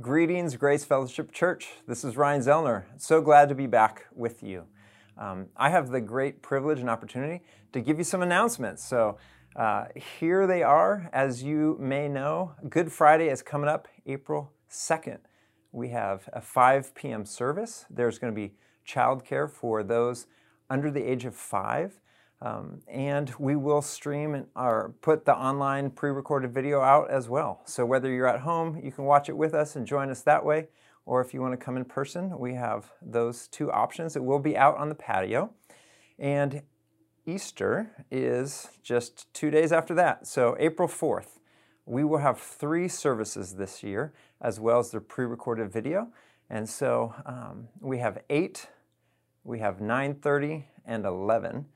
Greetings, Grace Fellowship Church. This is Ryan Zellner. So glad to be back with you. Um, I have the great privilege and opportunity to give you some announcements. So uh, here they are. As you may know, Good Friday is coming up April 2nd. We have a 5 p.m. service. There's going to be childcare for those under the age of five. Um, and we will stream or put the online pre recorded video out as well. So whether you're at home, you can watch it with us and join us that way. Or if you want to come in person, we have those two options. It will be out on the patio. And Easter is just two days after that. So April 4th, we will have three services this year, as well as the pre recorded video. And so um, we have 8, we have 9.30, and 11.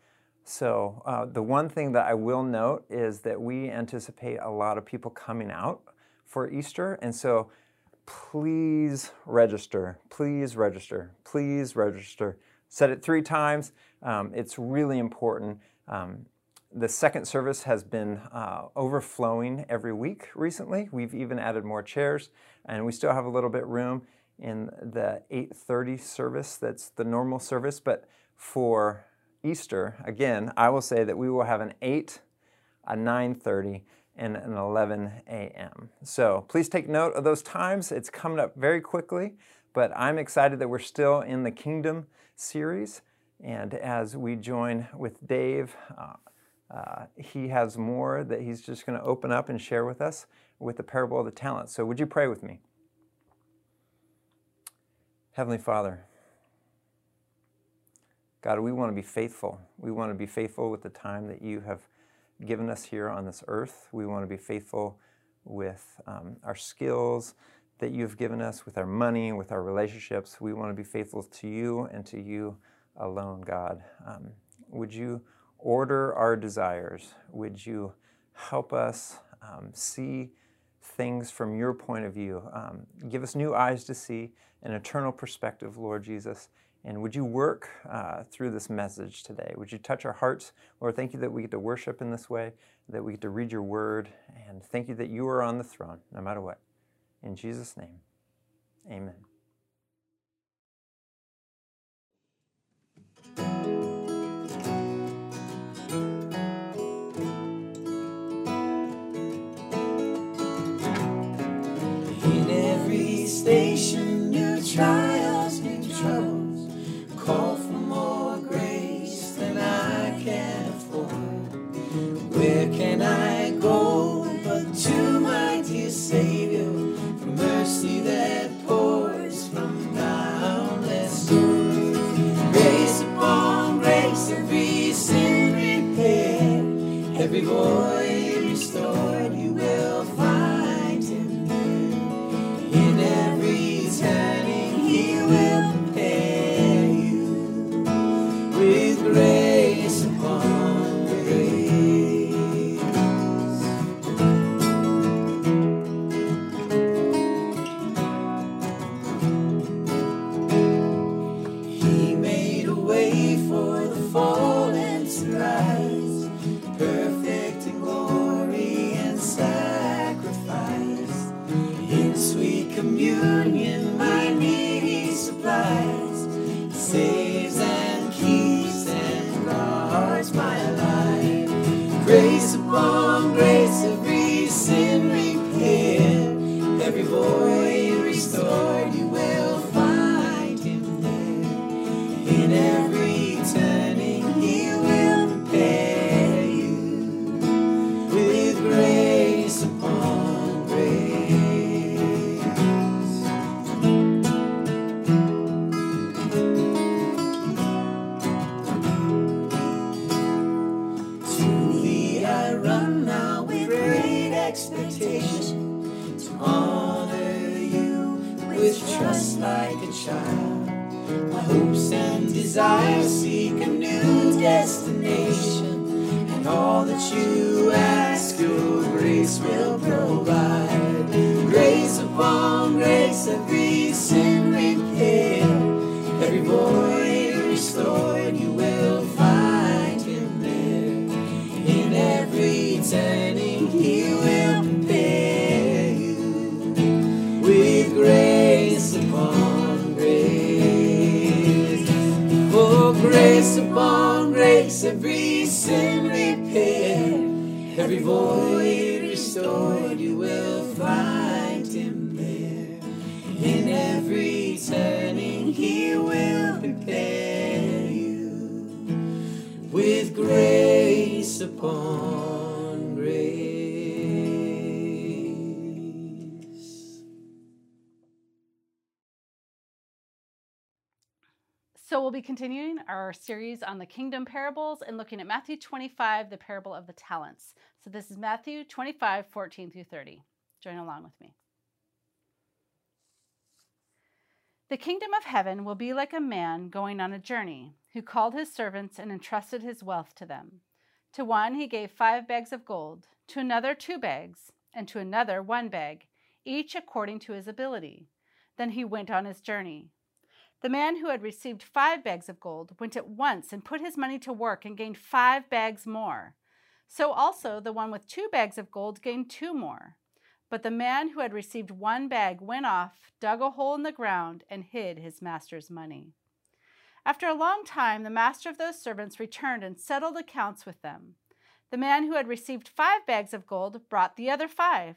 So, uh, the one thing that I will note is that we anticipate a lot of people coming out for Easter. And so, please register, please register, please register. Said it three times. Um, it's really important. Um, the second service has been uh, overflowing every week recently. We've even added more chairs, and we still have a little bit room in the 8:30 service. That's the normal service, but for Easter, again, I will say that we will have an 8, a 9:30, and an 11 a.m. So please take note of those times. It's coming up very quickly, but I'm excited that we're still in the Kingdom series. And as we join with Dave, uh, uh, he has more that he's just going to open up and share with us with the parable of the talents. So would you pray with me? Heavenly Father, God, we want to be faithful. We want to be faithful with the time that you have given us here on this earth. We want to be faithful with um, our skills that you've given us, with our money, with our relationships. We want to be faithful to you and to you alone, God. Um, would you order our desires? Would you help us um, see things from your point of view? Um, give us new eyes to see, an eternal perspective, Lord Jesus. And would you work uh, through this message today? Would you touch our hearts? Lord, thank you that we get to worship in this way, that we get to read your word, and thank you that you are on the throne, no matter what. In Jesus' name, amen. Void restored, you will find him there. In every turning, he will prepare you with grace upon continuing our series on the kingdom parables and looking at Matthew 25, the parable of the talents. So this is Matthew 25, 14 through 30. Join along with me. The kingdom of heaven will be like a man going on a journey who called his servants and entrusted his wealth to them. To one he gave five bags of gold, to another two bags, and to another one bag, each according to his ability. Then he went on his journey. The man who had received five bags of gold went at once and put his money to work and gained five bags more. So also the one with two bags of gold gained two more. But the man who had received one bag went off, dug a hole in the ground, and hid his master's money. After a long time, the master of those servants returned and settled accounts with them. The man who had received five bags of gold brought the other five.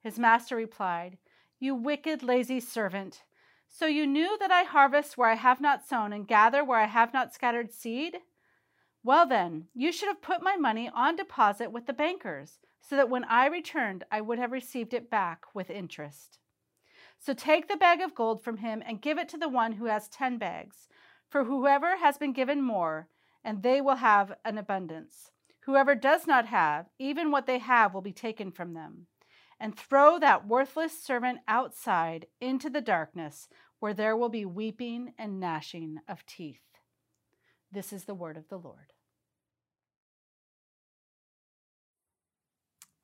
His master replied, You wicked, lazy servant. So you knew that I harvest where I have not sown and gather where I have not scattered seed? Well, then, you should have put my money on deposit with the bankers, so that when I returned, I would have received it back with interest. So take the bag of gold from him and give it to the one who has ten bags. For whoever has been given more, and they will have an abundance. Whoever does not have, even what they have will be taken from them and throw that worthless servant outside into the darkness, where there will be weeping and gnashing of teeth. This is the word of the Lord.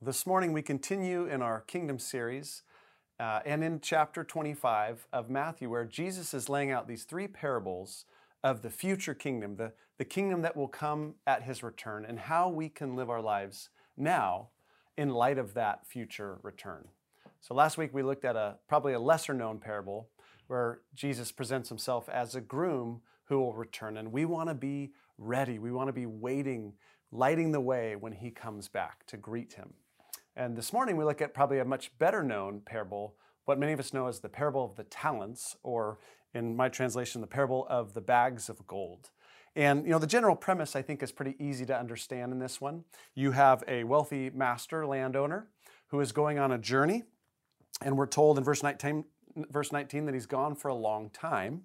This morning we continue in our kingdom series uh, and in chapter 25 of Matthew, where Jesus is laying out these three parables of the future kingdom, the, the kingdom that will come at his return, and how we can live our lives now in light of that future return. So last week we looked at a probably a lesser known parable where Jesus presents himself as a groom who will return and we want to be ready. We want to be waiting, lighting the way when he comes back to greet him. And this morning we look at probably a much better known parable, what many of us know as the parable of the talents or in my translation the parable of the bags of gold. And you know, the general premise I think is pretty easy to understand in this one. You have a wealthy master landowner who is going on a journey, and we're told in verse 19, verse 19 that he's gone for a long time.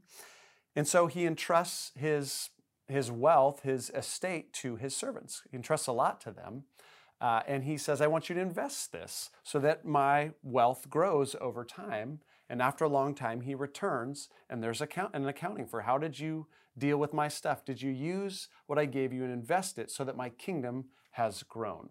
And so he entrusts his, his wealth, his estate to his servants. He entrusts a lot to them. Uh, and he says, I want you to invest this so that my wealth grows over time. And after a long time, he returns, and there's account, an accounting for how did you deal with my stuff? Did you use what I gave you and invest it so that my kingdom has grown?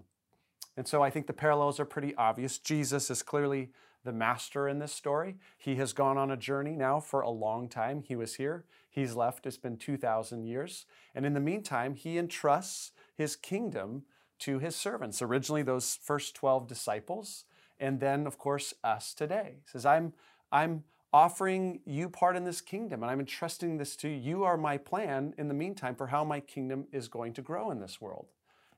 And so I think the parallels are pretty obvious. Jesus is clearly the master in this story. He has gone on a journey now for a long time. He was here, he's left. It's been 2,000 years. And in the meantime, he entrusts his kingdom to his servants. Originally, those first 12 disciples, and then, of course, us today. He says, I'm, I'm offering you part in this kingdom, and I'm entrusting this to you. You are my plan in the meantime for how my kingdom is going to grow in this world.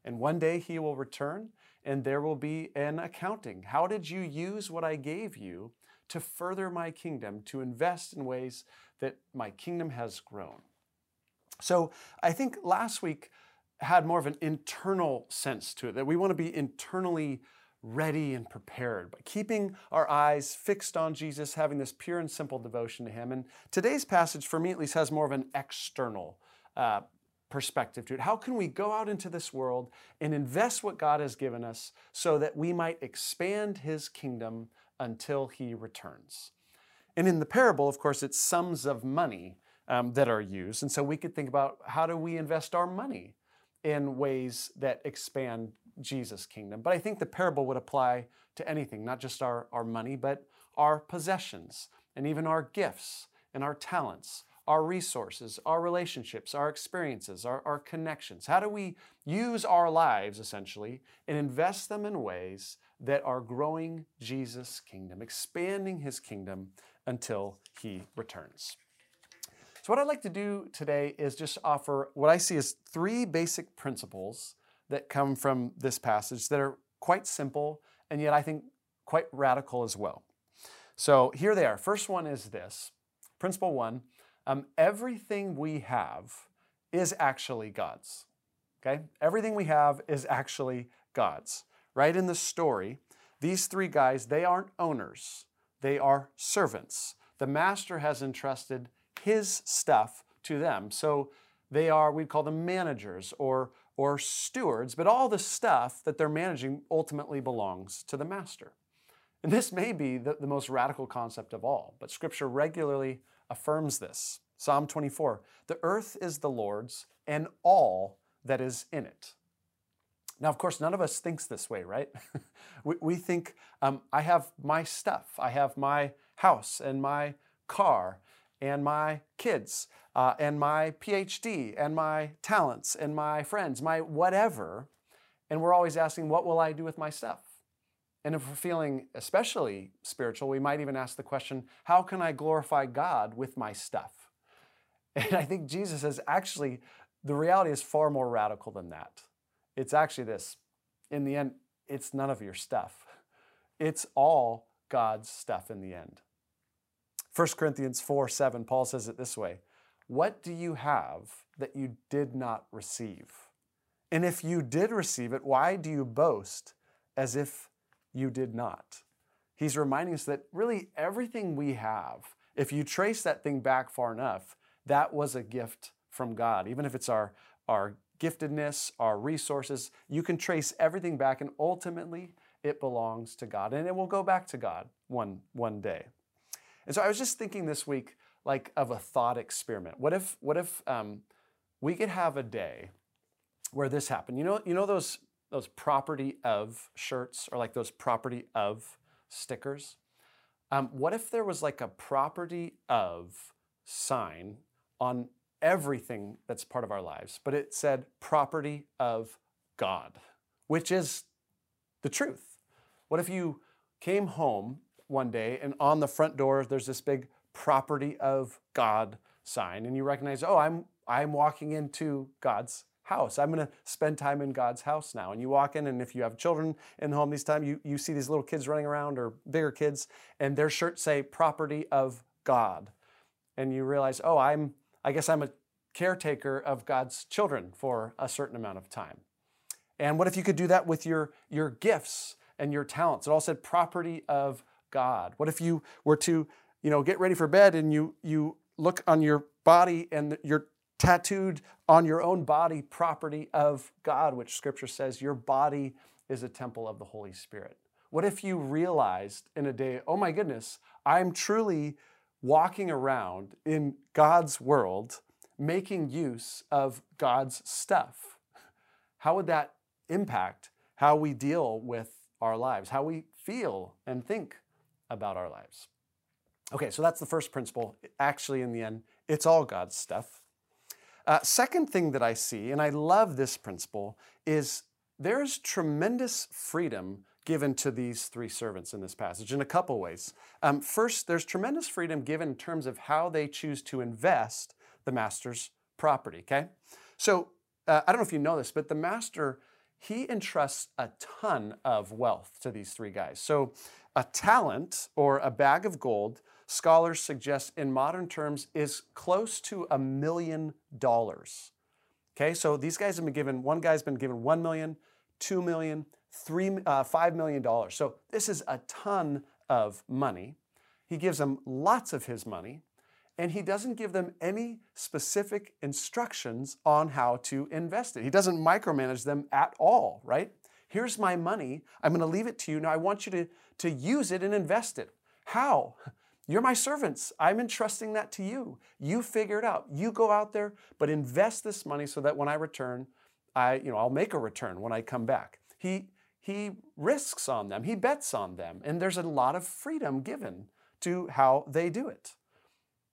And one day he will return, and there will be an accounting. How did you use what I gave you to further my kingdom, to invest in ways that my kingdom has grown? So I think last week had more of an internal sense to it, that we want to be internally ready and prepared by keeping our eyes fixed on Jesus, having this pure and simple devotion to Him. And today's passage, for me at least, has more of an external uh, perspective to it. How can we go out into this world and invest what God has given us so that we might expand His kingdom until He returns? And in the parable, of course, it's sums of money um, that are used. And so we could think about how do we invest our money in ways that expand Jesus' kingdom. But I think the parable would apply to anything, not just our, our money, but our possessions and even our gifts and our talents, our resources, our relationships, our experiences, our, our connections. How do we use our lives essentially and invest them in ways that are growing Jesus' kingdom, expanding his kingdom until he returns? So, what I'd like to do today is just offer what I see as three basic principles that come from this passage that are quite simple and yet I think quite radical as well. So, here they are. First one is this Principle one um, everything we have is actually God's. Okay? Everything we have is actually God's. Right in the story, these three guys, they aren't owners, they are servants. The master has entrusted his stuff to them. So they are, we'd call them managers or, or stewards, but all the stuff that they're managing ultimately belongs to the master. And this may be the, the most radical concept of all, but scripture regularly affirms this. Psalm 24 The earth is the Lord's and all that is in it. Now, of course, none of us thinks this way, right? we, we, think, um, I have my stuff, I have my house and my car and my kids uh, and my PhD and my talents and my friends, my whatever. And we're always asking, what will I do with my stuff? And if we're feeling especially spiritual, we might even ask the question, how can I glorify God with my stuff? And I think Jesus says, actually, the reality is far more radical than that. It's actually this in the end, it's none of your stuff, it's all God's stuff in the end. 1 Corinthians 4 7, Paul says it this way What do you have that you did not receive? And if you did receive it, why do you boast as if you did not? He's reminding us that really everything we have, if you trace that thing back far enough, that was a gift from God. Even if it's our, our giftedness, our resources, you can trace everything back and ultimately it belongs to God. And it will go back to God one, one day. And so I was just thinking this week, like of a thought experiment. What if, what if um, we could have a day where this happened? You know, you know those those property of shirts or like those property of stickers. Um, what if there was like a property of sign on everything that's part of our lives, but it said property of God, which is the truth? What if you came home one day, and on the front door, there's this big property of God sign, and you recognize, oh, I'm I'm walking into God's house. I'm going to spend time in God's house now. And you walk in, and if you have children in the home these time, you, you see these little kids running around or bigger kids, and their shirts say property of God. And you realize, oh, I'm I guess I'm a caretaker of God's children for a certain amount of time. And what if you could do that with your, your gifts and your talents? It all said property of God? What if you were to, you know, get ready for bed and you you look on your body and you're tattooed on your own body property of God, which scripture says your body is a temple of the Holy Spirit? What if you realized in a day, oh my goodness, I'm truly walking around in God's world, making use of God's stuff? How would that impact how we deal with our lives, how we feel and think about our lives. Okay, so that's the first principle. Actually, in the end, it's all God's stuff. Uh, second thing that I see, and I love this principle, is there's tremendous freedom given to these three servants in this passage in a couple ways. Um, first, there's tremendous freedom given in terms of how they choose to invest the master's property, okay? So, uh, I don't know if you know this, but the master, he entrusts a ton of wealth to these three guys. So, a talent or a bag of gold, scholars suggest in modern terms, is close to a million dollars. Okay, so these guys have been given, one guy's been given 1 million, 2 million, three, uh, $5 million. So this is a ton of money. He gives them lots of his money, and he doesn't give them any specific instructions on how to invest it. He doesn't micromanage them at all, right? Here's my money. I'm going to leave it to you. Now I want you to, to use it and invest it. How? You're my servants. I'm entrusting that to you. You figure it out. You go out there, but invest this money so that when I return, I, you know, I'll make a return when I come back. He he risks on them. He bets on them, and there's a lot of freedom given to how they do it.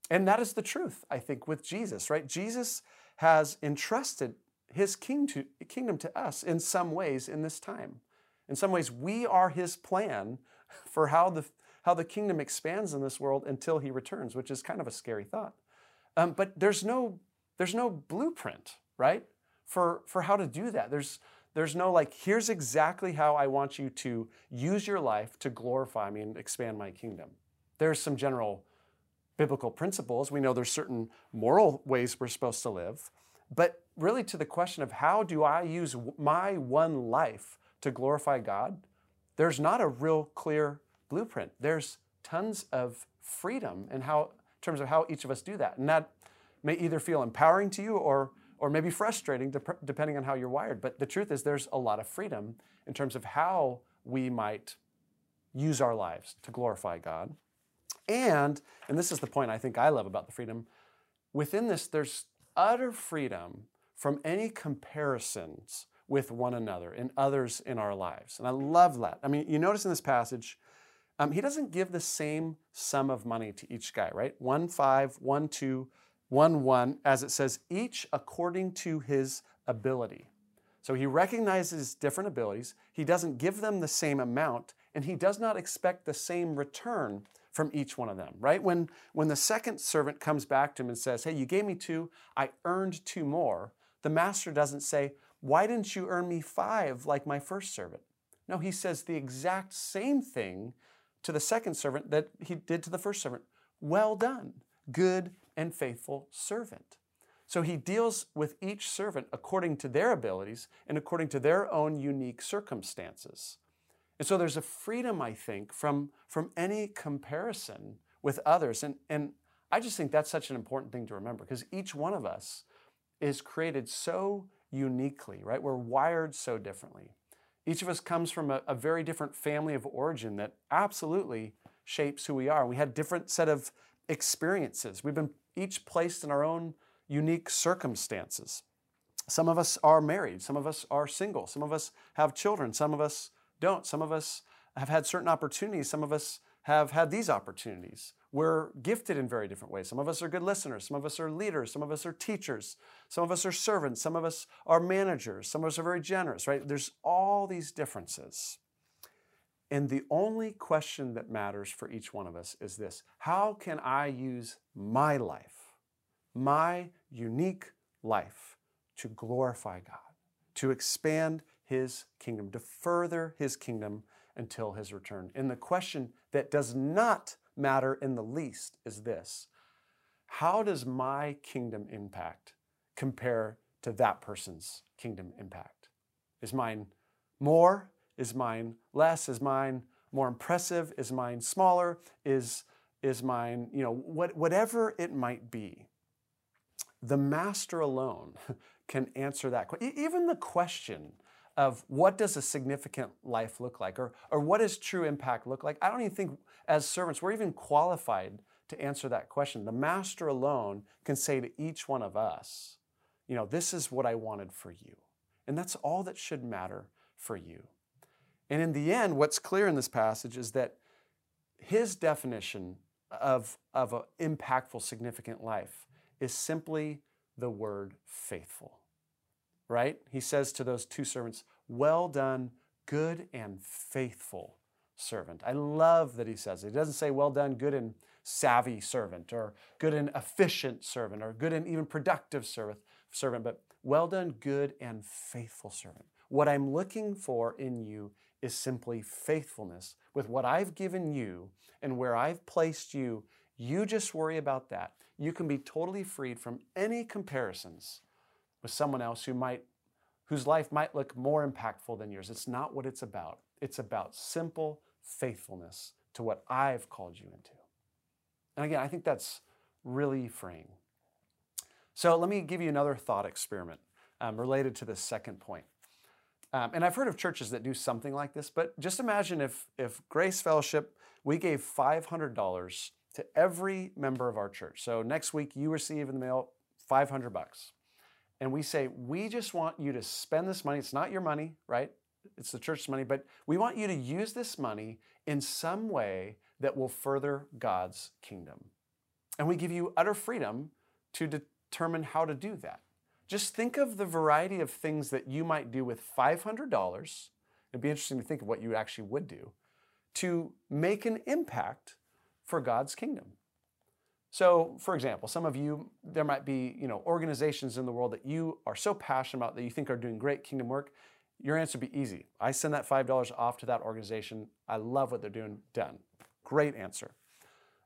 And that is the truth, I think, with Jesus, right? Jesus has entrusted his king to, kingdom to us in some ways in this time. In some ways, we are his plan for how the how the kingdom expands in this world until he returns, which is kind of a scary thought. Um, but there's no, there's no blueprint, right, for, for how to do that. There's, there's no like, here's exactly how I want you to use your life to glorify me and expand my kingdom. There's some general biblical principles. We know there's certain moral ways we're supposed to live. But really, to the question of how do I use my one life to glorify God, there's not a real clear blueprint. There's tons of freedom in how, in terms of how each of us do that. And that may either feel empowering to you or, or maybe frustrating depending on how you're wired. But the truth is, there's a lot of freedom in terms of how we might use our lives to glorify God. And, and this is the point I think I love about the freedom, within this, there's utter freedom from any comparisons with one another and others in our lives. And I love that. I mean, you notice in this passage, um, he doesn't give the same sum of money to each guy, right? One five, one two, one one, as it says, each according to his ability. So he recognizes different abilities. He doesn't give them the same amount, and he does not expect the same return from each one of them, right? When, when the second servant comes back to him and says, Hey, you gave me two, I earned two more, the master doesn't say, Why didn't you earn me five like my first servant? No, he says the exact same thing to the second servant that he did to the first servant. Well done, good and faithful servant. So he deals with each servant according to their abilities and according to their own unique circumstances. And so there's a freedom, I think, from, from any comparison with others. And, and I just think that's such an important thing to remember because each one of us is created so uniquely, right? We're wired so differently. Each of us comes from a, a very different family of origin that absolutely shapes who we are. We had different set of experiences. We've been each placed in our own unique circumstances. Some of us are married, some of us are single, some of us have children, some of us don't. Some of us have had certain opportunities, some of us have had these opportunities. We're gifted in very different ways. Some of us are good listeners, some of us are leaders, some of us are teachers, some of us are servants, some of us are managers, some of us are very generous, right? There's all these differences. And the only question that matters for each one of us is this How can I use my life, my unique life, to glorify God, to expand His kingdom, to further His kingdom until His return? And the question that does not matter in the least is this How does my kingdom impact compare to that person's kingdom impact? Is mine more? Is mine less? Is mine more impressive? Is mine smaller? Is, is mine, you know, what, whatever it might be? The master alone can answer that. Even the question of what does a significant life look like or, or what does true impact look like? I don't even think as servants we're even qualified to answer that question. The master alone can say to each one of us, you know, this is what I wanted for you. And that's all that should matter for you. And in the end, what's clear in this passage is that his definition of, of an impactful, significant life is simply the word faithful right? He says to those two servants, Well done, good and faithful servant. I love that he says it. He doesn't say, Well done, good and savvy servant, or good and efficient servant, or good and even productive servant, servant but well done, good and faithful servant. What I'm looking for in you is simply faithfulness with what I've given you and where I've placed you. You just worry about that. You can be totally freed from any comparisons with someone else who might whose life might look more impactful than yours. It's not what it's about. It's about simple faithfulness to what I've called you into. And again, I think that's really freeing. So let me give you another thought experiment um, related to this second point. Um, and I've heard of churches that do something like this, but just imagine if, if Grace Fellowship, we gave $500 to every member of our church. So next week you receive in the mail 500 bucks. And we say, we just want you to spend this money. It's not your money, right? It's the church's money, but we want you to use this money in some way that will further God's kingdom. And we give you utter freedom to determine how to do that. Just think of the variety of things that you might do with $500. It'd be interesting to think of what you actually would do to make an impact for God's kingdom. So, for example, some of you, there might be, you know, organizations in the world that you are so passionate about that you think are doing great kingdom work. Your answer would be easy. I send that $5 off to that organization. I love what they're doing. Done. Great answer.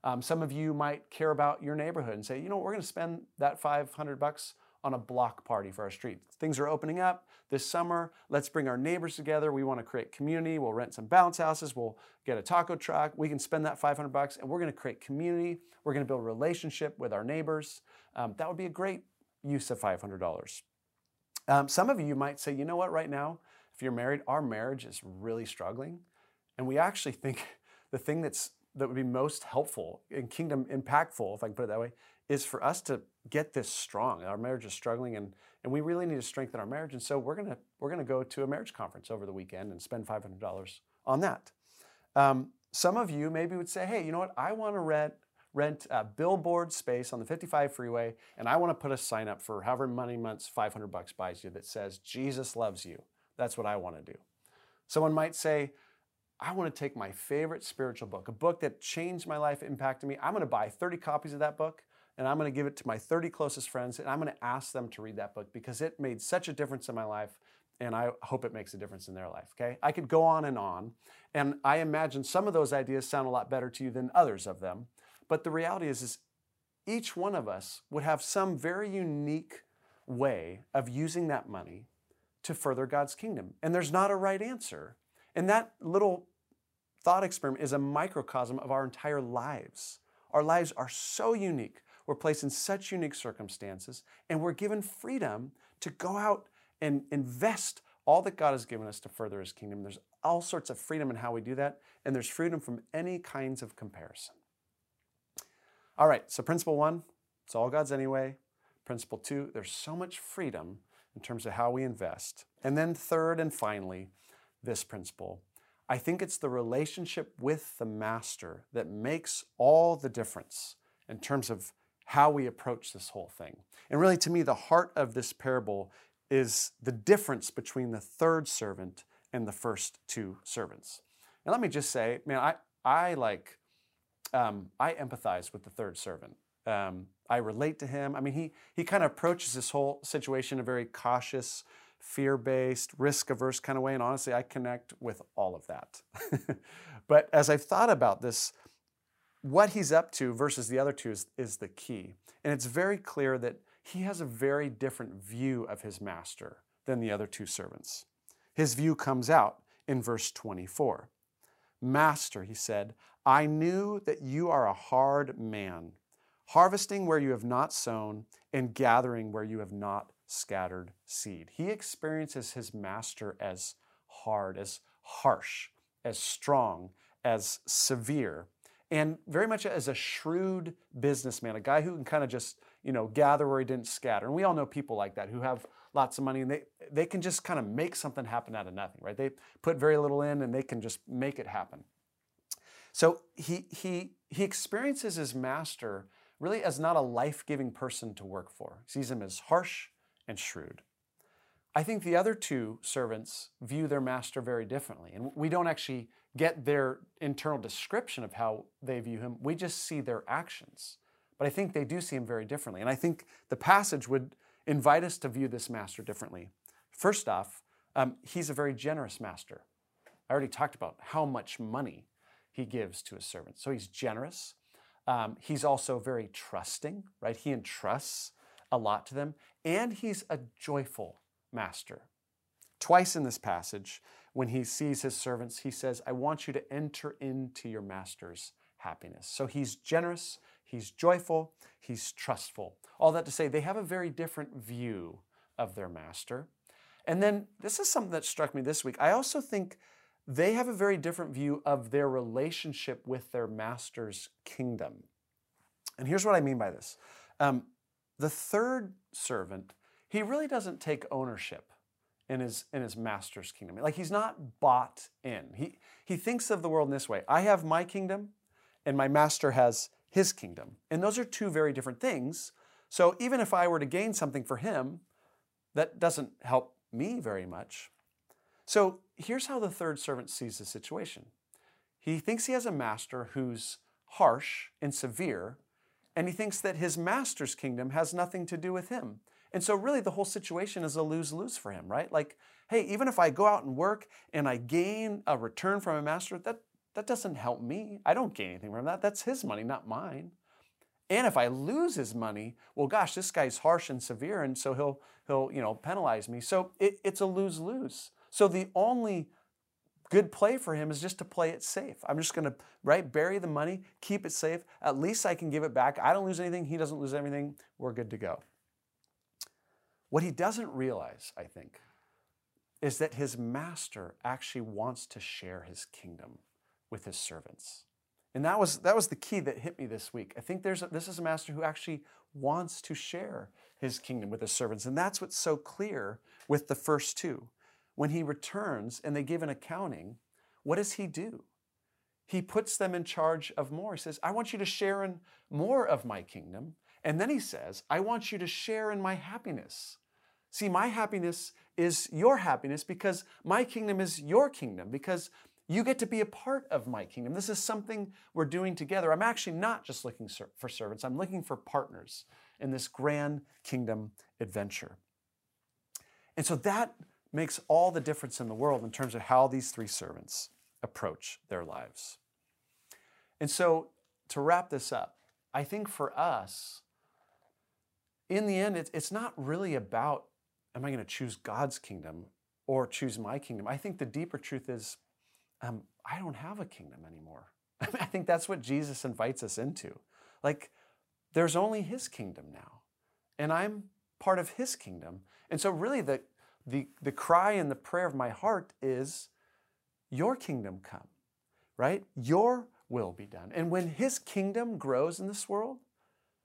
Um, some of you might care about your neighborhood and say, you know, we're going to spend that 500 bucks on a block party for our street. Things are opening up this summer. Let's bring our neighbors together. We want to create community. We'll rent some bounce houses. We'll get a taco truck. We can spend that 500 bucks and we're going to create community. We're going to build a relationship with our neighbors. Um, that would be a great use of $500. Um, some of you might say, you know what, right now, if you're married, our marriage is really struggling. And we actually think the thing that's that would be most helpful and kingdom impactful, if I can put it that way, is for us to get this strong. Our marriage is struggling and, and we really need to strengthen our marriage. And so we're gonna we're gonna go to a marriage conference over the weekend and spend five hundred dollars on that. Um, some of you maybe would say, hey, you know what? I want to rent rent a billboard space on the 55 freeway, and I want to put a sign up for however many months 500 bucks buys you that says Jesus loves you. That's what I want to do. Someone might say, I want to take my favorite spiritual book, a book that changed my life, impacted me. I'm going to buy 30 copies of that book and I'm going to give it to my 30 closest friends and I'm going to ask them to read that book because it made such a difference in my life and I hope it makes a difference in their life, okay? I could go on and on, and I imagine some of those ideas sound a lot better to you than others of them. But the reality is is each one of us would have some very unique way of using that money to further God's kingdom. And there's not a right answer. And that little thought experiment is a microcosm of our entire lives. Our lives are so unique. We're placed in such unique circumstances, and we're given freedom to go out and invest all that God has given us to further His kingdom. There's all sorts of freedom in how we do that, and there's freedom from any kinds of comparison. All right, so principle one, it's all God's anyway. Principle two, there's so much freedom in terms of how we invest. And then, third and finally, this principle I think it's the relationship with the master that makes all the difference in terms of how we approach this whole thing. And really, to me, the heart of this parable is the difference between the third servant and the first two servants. And let me just say, man, I, I like, um, I empathize with the third servant. Um, I relate to him. I mean, he, he kind of approaches this whole situation in a very cautious, fear based, risk averse kind of way. And honestly, I connect with all of that. but as I've thought about this, what he's up to versus the other two is, is the key. And it's very clear that he has a very different view of his master than the other two servants. His view comes out in verse 24. Master, he said, I knew that you are a hard man, harvesting where you have not sown and gathering where you have not scattered seed. He experiences his master as hard, as harsh, as strong, as severe, and very much as a shrewd businessman, a guy who can kind of just, you know, gather where he didn't scatter. And we all know people like that who have lots of money and they, they can just kind of make something happen out of nothing, right? They put very little in and they can just make it happen. So he, he, he experiences his master really as not a life giving person to work for. He sees him as harsh, and shrewd. I think the other two servants view their master very differently. And we don't actually get their internal description of how they view him, we just see their actions. But I think they do see him very differently. And I think the passage would invite us to view this master differently. First off, um, he's a very generous master. I already talked about how much money he gives to his servants. So he's generous. Um, he's also very trusting, right? He entrusts a lot to them, and he's a joyful master. Twice in this passage, when he sees his servants, he says, I want you to enter into your master's happiness. So he's generous, he's joyful, he's trustful. All that to say, they have a very different view of their master. And then this is something that struck me this week. I also think they have a very different view of their relationship with their master's kingdom. And here's what I mean by this um, the third servant, he really doesn't take ownership in his, in his master's kingdom. Like he's not bought in. He, he thinks of the world in this way I have my kingdom, and my master has his kingdom. And those are two very different things. So even if I were to gain something for him, that doesn't help me very much. So here's how the third servant sees the situation he thinks he has a master who's harsh and severe, and he thinks that his master's kingdom has nothing to do with him. And so, really, the whole situation is a lose lose for him, right? Like, hey, even if I go out and work and I gain a return from a master, that, that doesn't help me. I don't gain anything from that. That's his money, not mine. And if I lose his money, well, gosh, this guy's harsh and severe, and so he'll he'll you know penalize me. So it, it's a lose lose. So the only good play for him is just to play it safe. I'm just going to right bury the money, keep it safe. At least I can give it back. I don't lose anything. He doesn't lose anything. We're good to go. What he doesn't realize, I think, is that his master actually wants to share his kingdom with his servants. And that was, that was the key that hit me this week. I think there's a, this is a master who actually wants to share his kingdom with his servants. And that's what's so clear with the first two. When he returns and they give an accounting, what does he do? He puts them in charge of more. He says, I want you to share in more of my kingdom. And then he says, I want you to share in my happiness. See, my happiness is your happiness because my kingdom is your kingdom, because you get to be a part of my kingdom. This is something we're doing together. I'm actually not just looking for servants, I'm looking for partners in this grand kingdom adventure. And so that makes all the difference in the world in terms of how these three servants approach their lives. And so, to wrap this up, I think for us, in the end, it's, not really about am I going to choose God's kingdom or choose my kingdom? I think the deeper truth is um, I don't have a kingdom anymore. I think that's what Jesus invites us into. Like, there's only his kingdom now, and I'm part of his kingdom. And so, really, the, the, the cry and the prayer of my heart is, Your kingdom come, right? Your will be done. And when his kingdom grows in this world,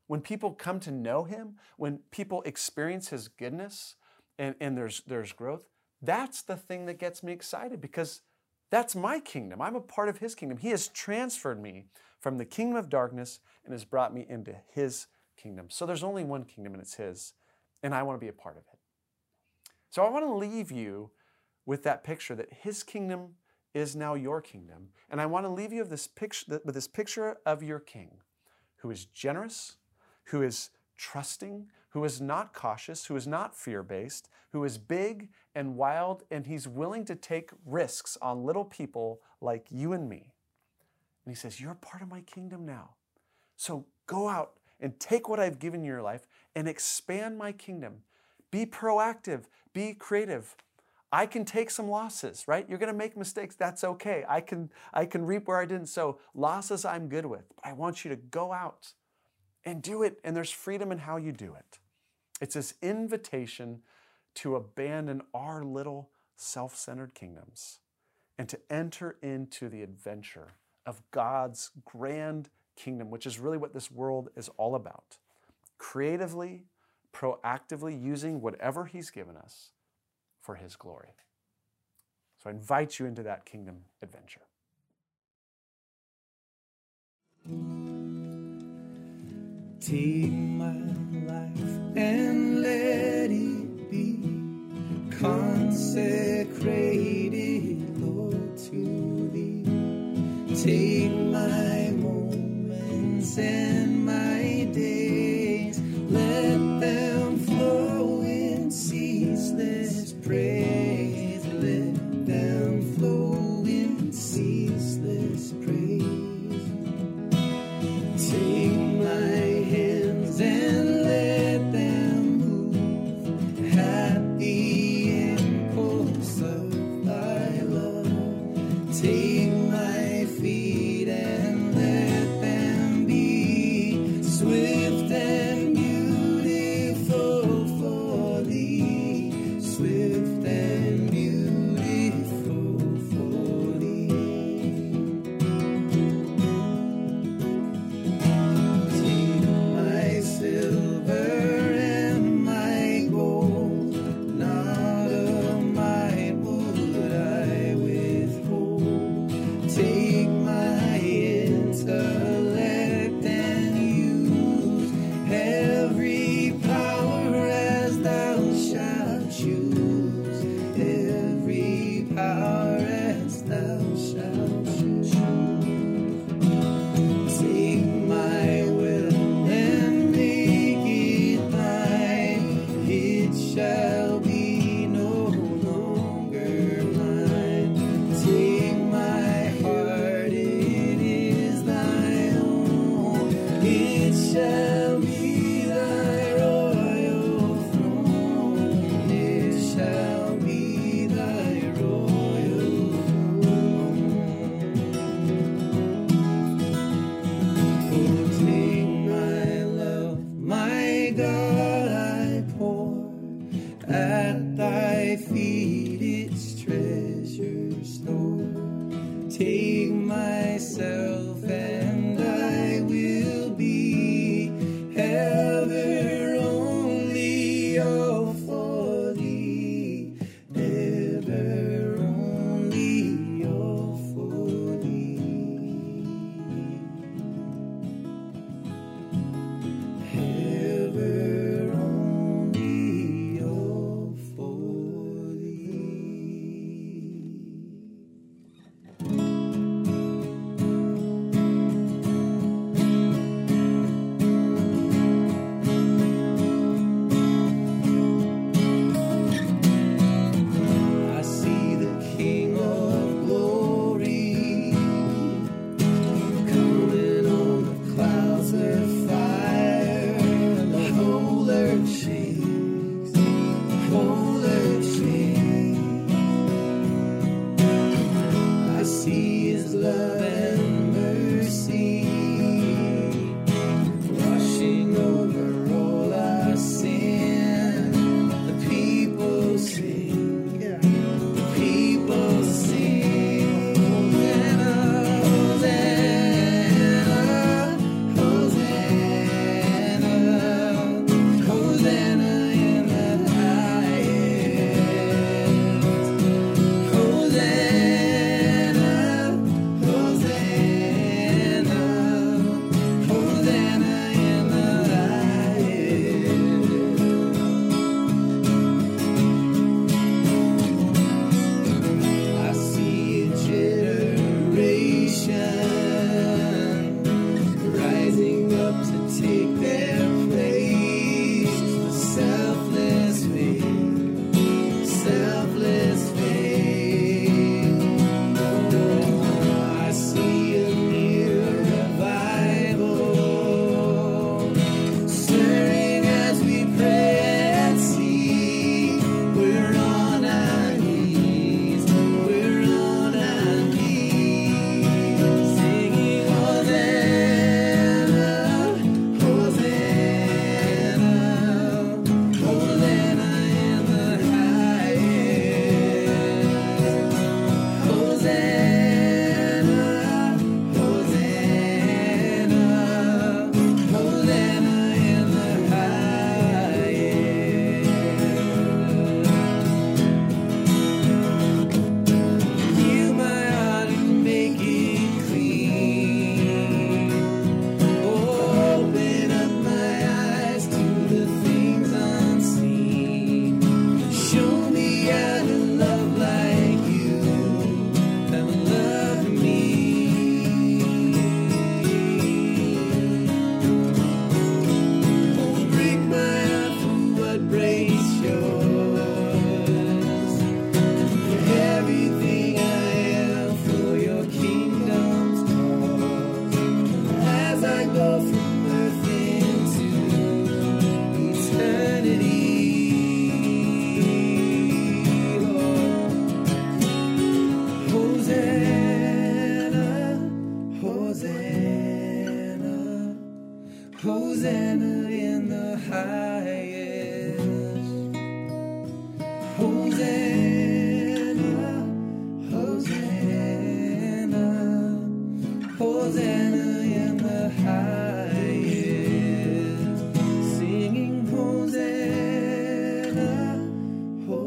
when people come to know him, when people experience his goodness, and, and there's, there's growth, that's the thing that gets me excited because that's my kingdom. I'm a part of his kingdom. He has transferred me from the kingdom of darkness and has brought me into his kingdom. So there's only one kingdom and it's his, and I want to be a part of it. So I want to leave you with that picture that his kingdom is now your kingdom. And I want to leave you with this picture, with this picture of your king who is generous, who is trusting, who is not cautious, who is not fear based, who is big and wild, and he's willing to take risks on little people like you and me. And he says, You're part of my kingdom now. So go out and take what I've given you your life and expand my kingdom. Be proactive, be creative. I can take some losses, right? You're going to make mistakes. That's okay. I can I can reap where I didn't sow. Losses I'm good with. But I want you to go out and do it and there's freedom in how you do it. It's this invitation to abandon our little self centered kingdoms and to enter into the adventure of God's grand kingdom, which is really what this world is all about. Creatively, proactively using whatever He's given us for His glory. So I invite you into that kingdom adventure. Take my life and let it be consecrated, Lord, to Thee. Take my moments and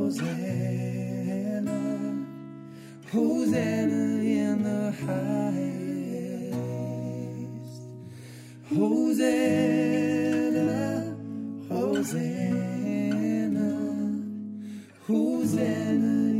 Hosanna, Hosanna in the highest. Hosanna, Hosanna, Hosanna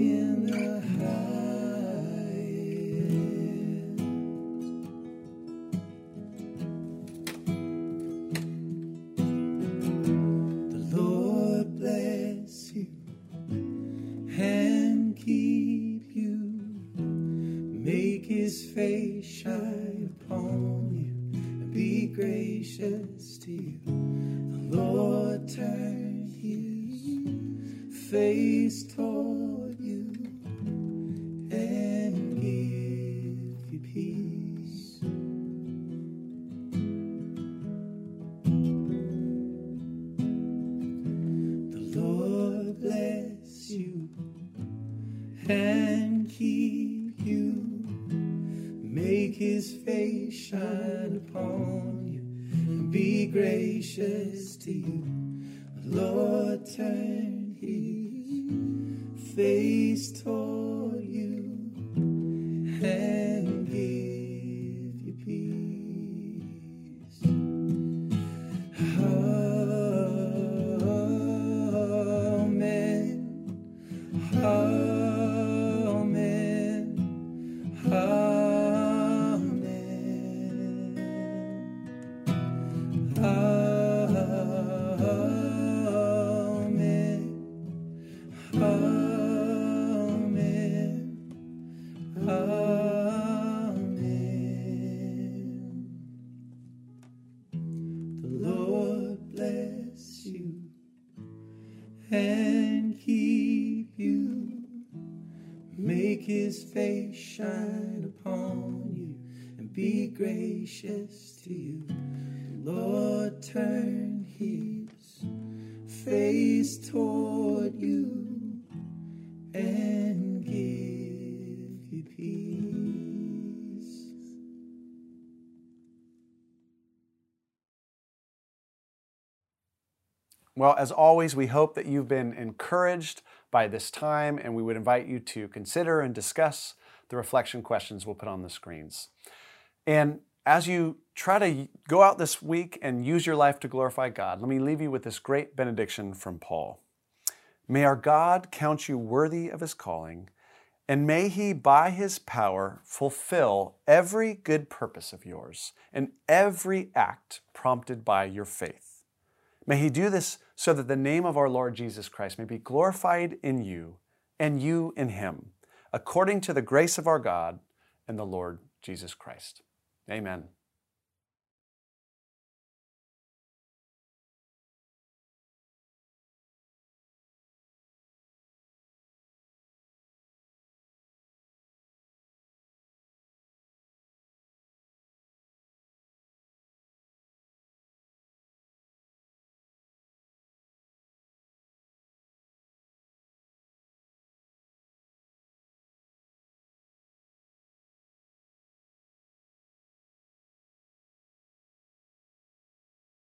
you. The Lord turn his face toward Well, as always, we hope that you've been encouraged by this time, and we would invite you to consider and discuss the reflection questions we'll put on the screens. And as you try to go out this week and use your life to glorify God, let me leave you with this great benediction from Paul. May our God count you worthy of his calling, and may he, by his power, fulfill every good purpose of yours and every act prompted by your faith. May he do this so that the name of our Lord Jesus Christ may be glorified in you and you in him, according to the grace of our God and the Lord Jesus Christ. Amen.